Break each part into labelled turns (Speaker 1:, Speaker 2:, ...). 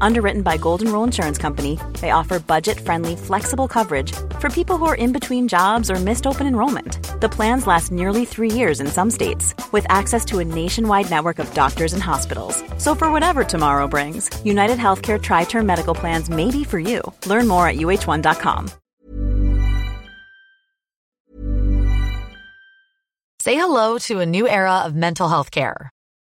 Speaker 1: Underwritten by Golden Rule Insurance Company, they offer budget-friendly, flexible coverage for people who are in between jobs or missed open enrollment. The plans last nearly three years in some states, with access to a nationwide network of doctors and hospitals. So for whatever tomorrow brings, United Healthcare Tri-Term Medical Plans may be for you. Learn more at uh1.com.
Speaker 2: Say hello to a new era of mental health care.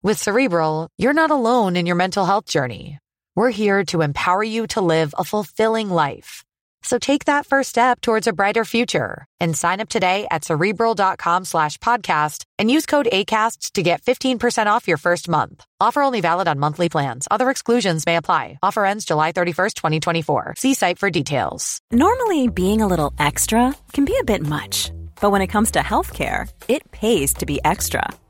Speaker 2: With Cerebral, you're not alone in your mental health journey. We're here to empower you to live a fulfilling life. So take that first step towards a brighter future and sign up today at cerebral.com slash podcast and use code ACasts to get 15% off your first month. Offer only valid on monthly plans. Other exclusions may apply. Offer ends July 31st, 2024. See site for details.
Speaker 1: Normally, being a little extra can be a bit much, but when it comes to healthcare, it pays to be extra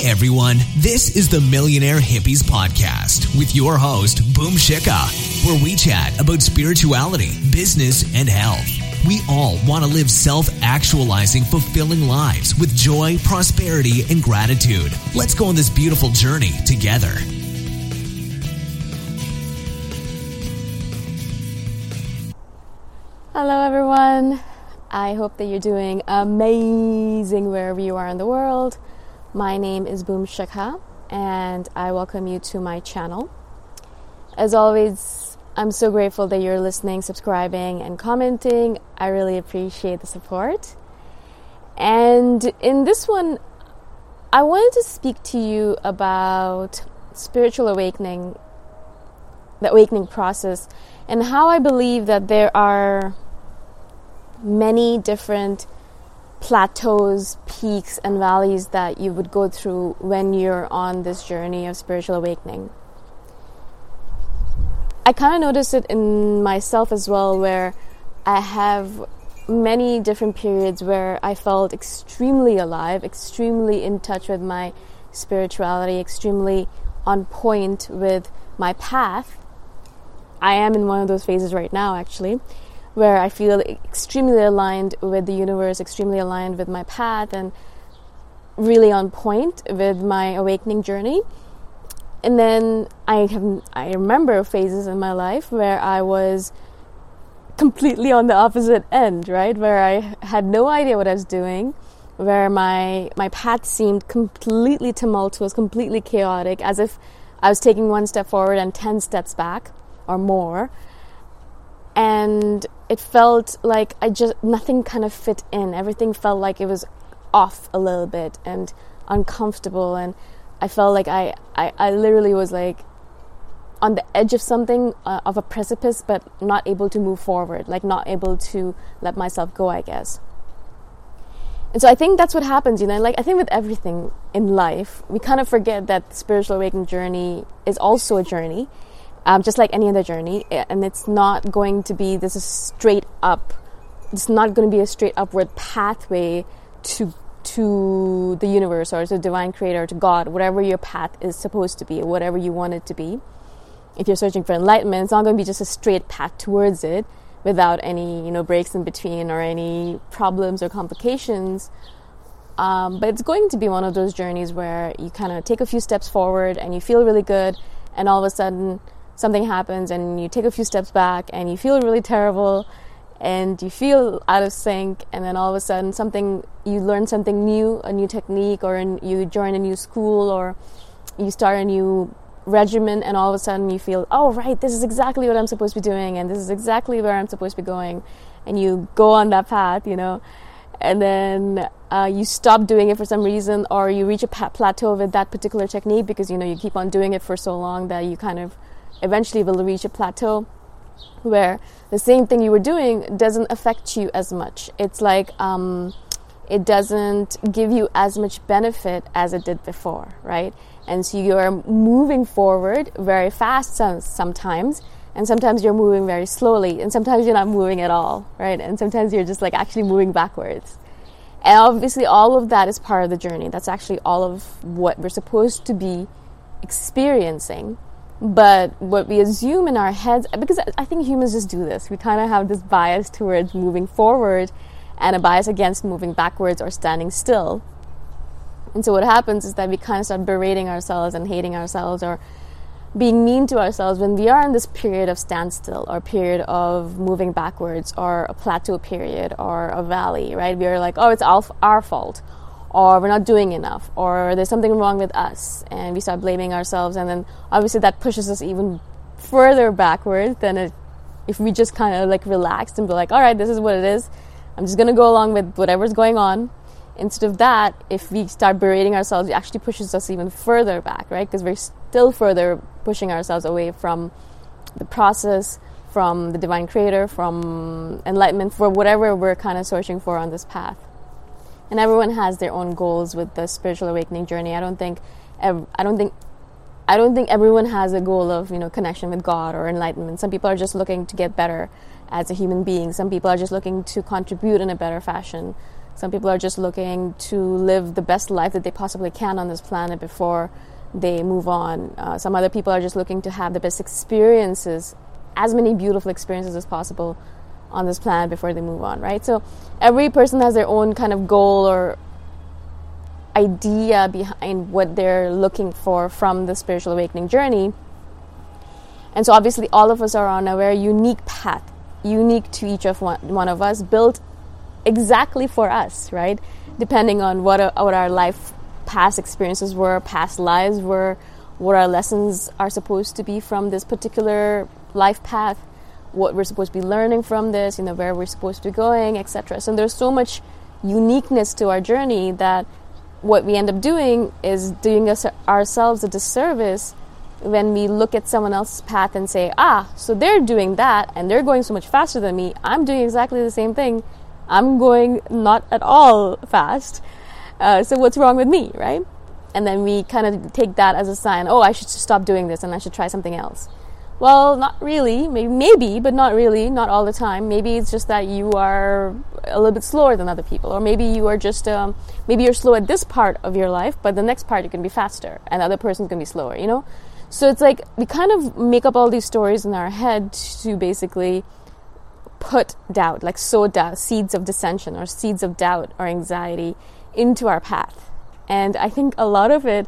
Speaker 3: Hey everyone, this is the Millionaire Hippies Podcast with your host, Boom Shikha, where we chat about spirituality, business, and health. We all want to live self actualizing, fulfilling lives with joy, prosperity, and gratitude. Let's go on this beautiful journey together.
Speaker 4: Hello, everyone. I hope that you're doing amazing wherever you are in the world. My name is Boom Shikha, and I welcome you to my channel. As always, I'm so grateful that you're listening, subscribing, and commenting. I really appreciate the support. And in this one, I wanted to speak to you about spiritual awakening, the awakening process, and how I believe that there are many different plateaus, peaks, and valleys that you would go through when you're on this journey of spiritual awakening. I kind of noticed it in myself as well, where I have many different periods where I felt extremely alive, extremely in touch with my spirituality, extremely on point with my path. I am in one of those phases right now, actually where I feel extremely aligned with the universe, extremely aligned with my path, and really on point with my awakening journey. And then I have I remember phases in my life where I was completely on the opposite end, right? Where I had no idea what I was doing, where my my path seemed completely tumultuous, completely chaotic, as if I was taking one step forward and 10 steps back or more and it felt like I just nothing kind of fit in. Everything felt like it was off a little bit and uncomfortable, and I felt like I I, I literally was like on the edge of something uh, of a precipice, but not able to move forward, like not able to let myself go, I guess. And so I think that's what happens, you know. Like I think with everything in life, we kind of forget that the spiritual awakening journey is also a journey um, just like any other journey. And it's not going to be this is straight up. It's not going to be a straight upward pathway to to the universe or to divine creator, to God, whatever your path is supposed to be, whatever you want it to be. If you're searching for enlightenment, it's not going to be just a straight path towards it without any, you know, breaks in between or any problems or complications. Um, but it's going to be one of those journeys where you kind of take a few steps forward and you feel really good, and all of a sudden something happens and you take a few steps back and you feel really terrible and you feel out of sync and then all of a sudden something you learn something new a new technique or you join a new school or you start a new regimen and all of a sudden you feel oh right this is exactly what i'm supposed to be doing and this is exactly where i'm supposed to be going. And you go on that path you know and then uh, you stop doing it for some reason or you reach a plateau with that particular technique because you know you keep on doing it for so long that you kind of eventually will reach a plateau where the same thing you were doing doesn't affect you as much. It's like um, it doesn't give you as much benefit as it did before, right? And so you're moving forward very fast sometimes, and sometimes you're moving very slowly, and sometimes you're not moving at all, right? And sometimes you're just like actually moving backwards. And obviously, all of that is part of the journey. That's actually all of what we're supposed to be experiencing but what we assume in our heads, because I think humans just do this, we kind of have this bias towards moving forward and a bias against moving backwards or standing still. And so what happens is that we kind of start berating ourselves and hating ourselves or being mean to ourselves when we are in this period of standstill or period of moving backwards or a plateau period or a valley, right? We are like, oh, it's all our fault or we're not doing enough, or there's something wrong with us, and we start blaming ourselves, and then obviously that pushes us even further backwards than it, if we just kind of like relaxed and be like, all right, this is what it is. I'm just gonna go along with whatever's going on. Instead of that, if we start berating ourselves, it actually pushes us even further back, right? Because we're still further pushing ourselves away from the process, from the divine creator, from enlightenment, for whatever we're kind of searching for on this path and everyone has their own goals with the spiritual awakening journey. I don't think, I don't think, I don't think everyone has a goal of you know connection with God or enlightenment. Some people are just looking to get better as a human being. Some people are just looking to contribute in a better fashion. Some people are just looking to live the best life that they possibly can on this planet before they move on. Uh, some other people are just looking to have the best experiences, as many beautiful experiences as possible on this planet before they move on, right? So every person has their own kind of goal or idea behind what they're looking for from the spiritual awakening journey. And so obviously all of us are on a very unique path, unique to each of one, one of us, built exactly for us, right? Depending on what, a, what our life past experiences were, past lives were, what our lessons are supposed to be from this particular life path what we're supposed to be learning from this, you know, where we're supposed to be going, etc. So there's so much uniqueness to our journey that what we end up doing is doing us, ourselves a disservice when we look at someone else's path and say, ah, so they're doing that and they're going so much faster than me. I'm doing exactly the same thing. I'm going not at all fast. Uh, so what's wrong with me, right? And then we kind of take that as a sign, oh, I should stop doing this and I should try something else. Well, not really. Maybe, maybe, but not really. Not all the time. Maybe it's just that you are a little bit slower than other people, or maybe you are just um, maybe you're slow at this part of your life, but the next part you can be faster, and the other person's gonna be slower. You know, so it's like we kind of make up all these stories in our head to basically put doubt, like sow doubt, seeds of dissension or seeds of doubt or anxiety into our path, and I think a lot of it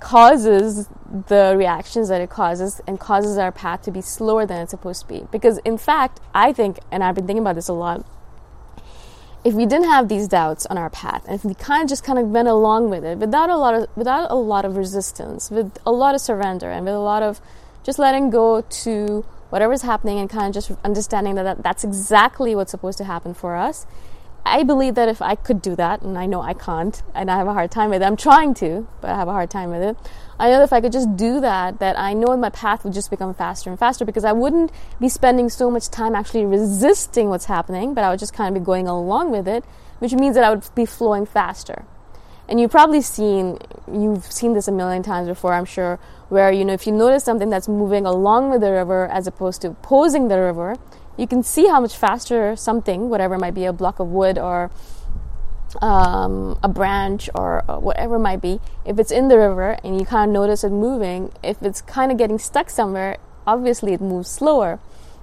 Speaker 4: causes the reactions that it causes and causes our path to be slower than it's supposed to be. Because, in fact, I think, and I've been thinking about this a lot, if we didn't have these doubts on our path, and if we kind of just kind of went along with it without a lot of without a lot of resistance, with a lot of surrender, and with a lot of just letting go to whatever's happening, and kind of just understanding that, that that's exactly what's supposed to happen for us, I believe that if I could do that, and I know I can't, and I have a hard time with it, I'm trying to, but I have a hard time with it. I know that if I could just do that, that I know my path would just become faster and faster because I wouldn't be spending so much time actually resisting what's happening, but I would just kind of be going along with it, which means that I would be flowing faster. And you've probably seen, you've seen this a million times before, I'm sure, where, you know, if you notice something that's moving along with the river as opposed to opposing the river, you can see how much faster something, whatever might be a block of wood or um, a branch or uh, whatever it might be, if it's in the river and you kind of notice it moving, if it's kind of getting stuck somewhere, obviously it moves slower.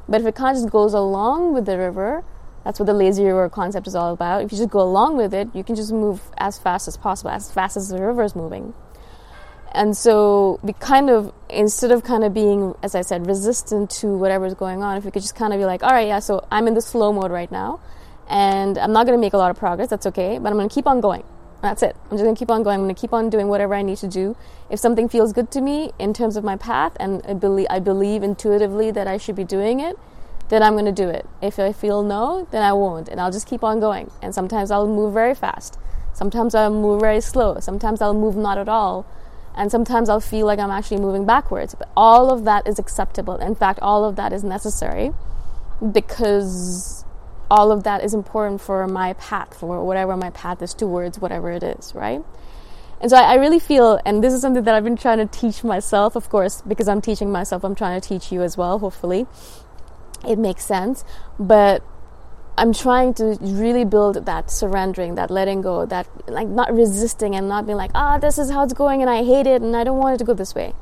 Speaker 4: But if it kind of just goes along with the river, That's what the lazy river concept is all about. If you just go along with it, you can just move as fast as possible, as fast as the river is moving. And so we kind of, instead of kind of being, as I said, resistant to whatever's going on, if we could just kind of be like, all right, yeah, so I'm in the slow mode right now, and I'm not going to make a lot of progress, that's okay, but I'm going to keep on going. That's it. I'm just going to keep on going. I'm going to keep on doing whatever I need to do. If something feels good to me in terms of my path, and I believe, I believe intuitively that I should be doing it, then I'm going to do it. If I feel no, then I won't, and I'll just keep on going. And sometimes I'll move very fast. Sometimes I'll move very slow. Sometimes I'll move not at all and sometimes I'll feel like I'm actually moving backwards. But all of that is acceptable. In fact, all of that is necessary because all of that is important for my path, for whatever my path is towards, whatever it is, right? And so I, I really feel, and this is something that I've been trying to teach myself, of course, because I'm teaching myself, I'm trying to teach you as well, hopefully. It makes sense. But I'm trying to really build that surrendering, that letting go, that like not resisting and not being like, ah, this is how it's going and I hate it and I don't want it to go this way.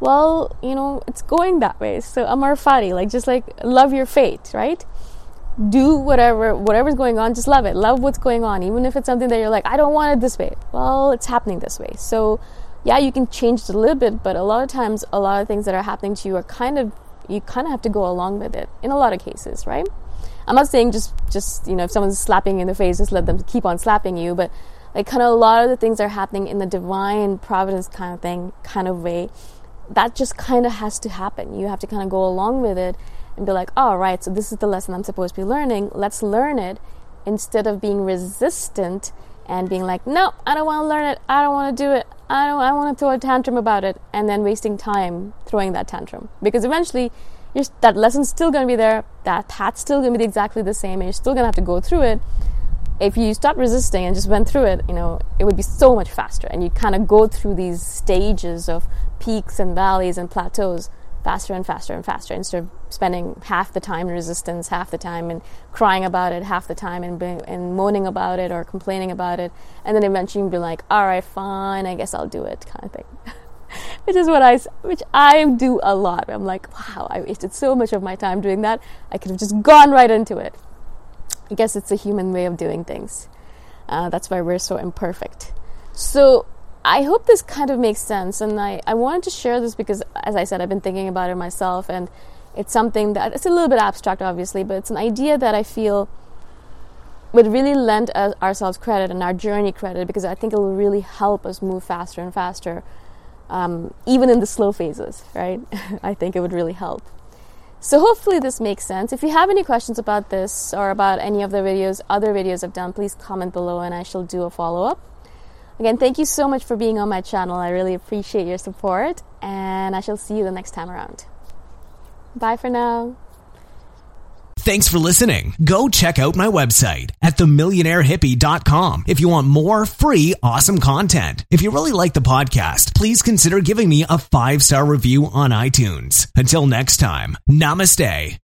Speaker 4: Well, you know, it's going that way. So Amor Fati, like just like love your fate, right? Do whatever whatever's going on, just love it. Love what's going on. Even if it's something that you're like, I don't want it this way. Well, it's happening this way. So yeah, you can change it a little bit, but a lot of times a lot of things that are happening to you are kind of you kind of have to go along with it in a lot of cases, right? I'm not saying just just you know if someone's slapping you in the face, just let them keep on slapping you, but like kind of a lot of the things are happening in the divine providence kind of thing, kind of way. That just kind of has to happen. You have to kind of go along with it and be like, all oh, right, so this is the lesson I'm supposed to be learning. Let's learn it instead of being resistant and being like, no, I don't want to learn it. I don't want to do it. I don't. I want to throw a tantrum about it, and then wasting time throwing that tantrum because eventually that lesson's still going to be there. That path's still going to be exactly the same, and you're still going to have to go through it. If you stop resisting and just went through it, you know, it would be so much faster. And you kind of go through these stages of peaks and valleys and plateaus faster and faster and faster instead of spending half the time in resistance, half the time and crying about it, half the time and, and moaning about it or complaining about it, and then eventually you'd be like, all right, fine, I guess I'll do it, kind of thing. which is what I which I do a lot. I'm like, wow, I wasted so much of my time doing that. I could have just gone right into it. I guess it's a human way of doing things. Uh, that's why we're so imperfect. So I hope this kind of makes sense, and I, I wanted to share this because, as I said, I've been thinking about it myself, and it's something that it's a little bit abstract, obviously, but it's an idea that I feel would really lend ourselves credit and our journey credit because I think it will really help us move faster and faster um, even in the slow phases, right? I think it would really help. So hopefully this makes sense. If you have any questions about this or about any of the videos, other videos I've done, please comment below and I shall do a follow up. Again, thank you so much for being on my channel. I really appreciate your support and I shall see you the next time around. Bye for now.
Speaker 3: Thanks for listening. Go check out my website at themillionairehippie.com if you want more free, awesome content. If you really like the podcast, please consider giving me a five star review on iTunes. Until next time, namaste.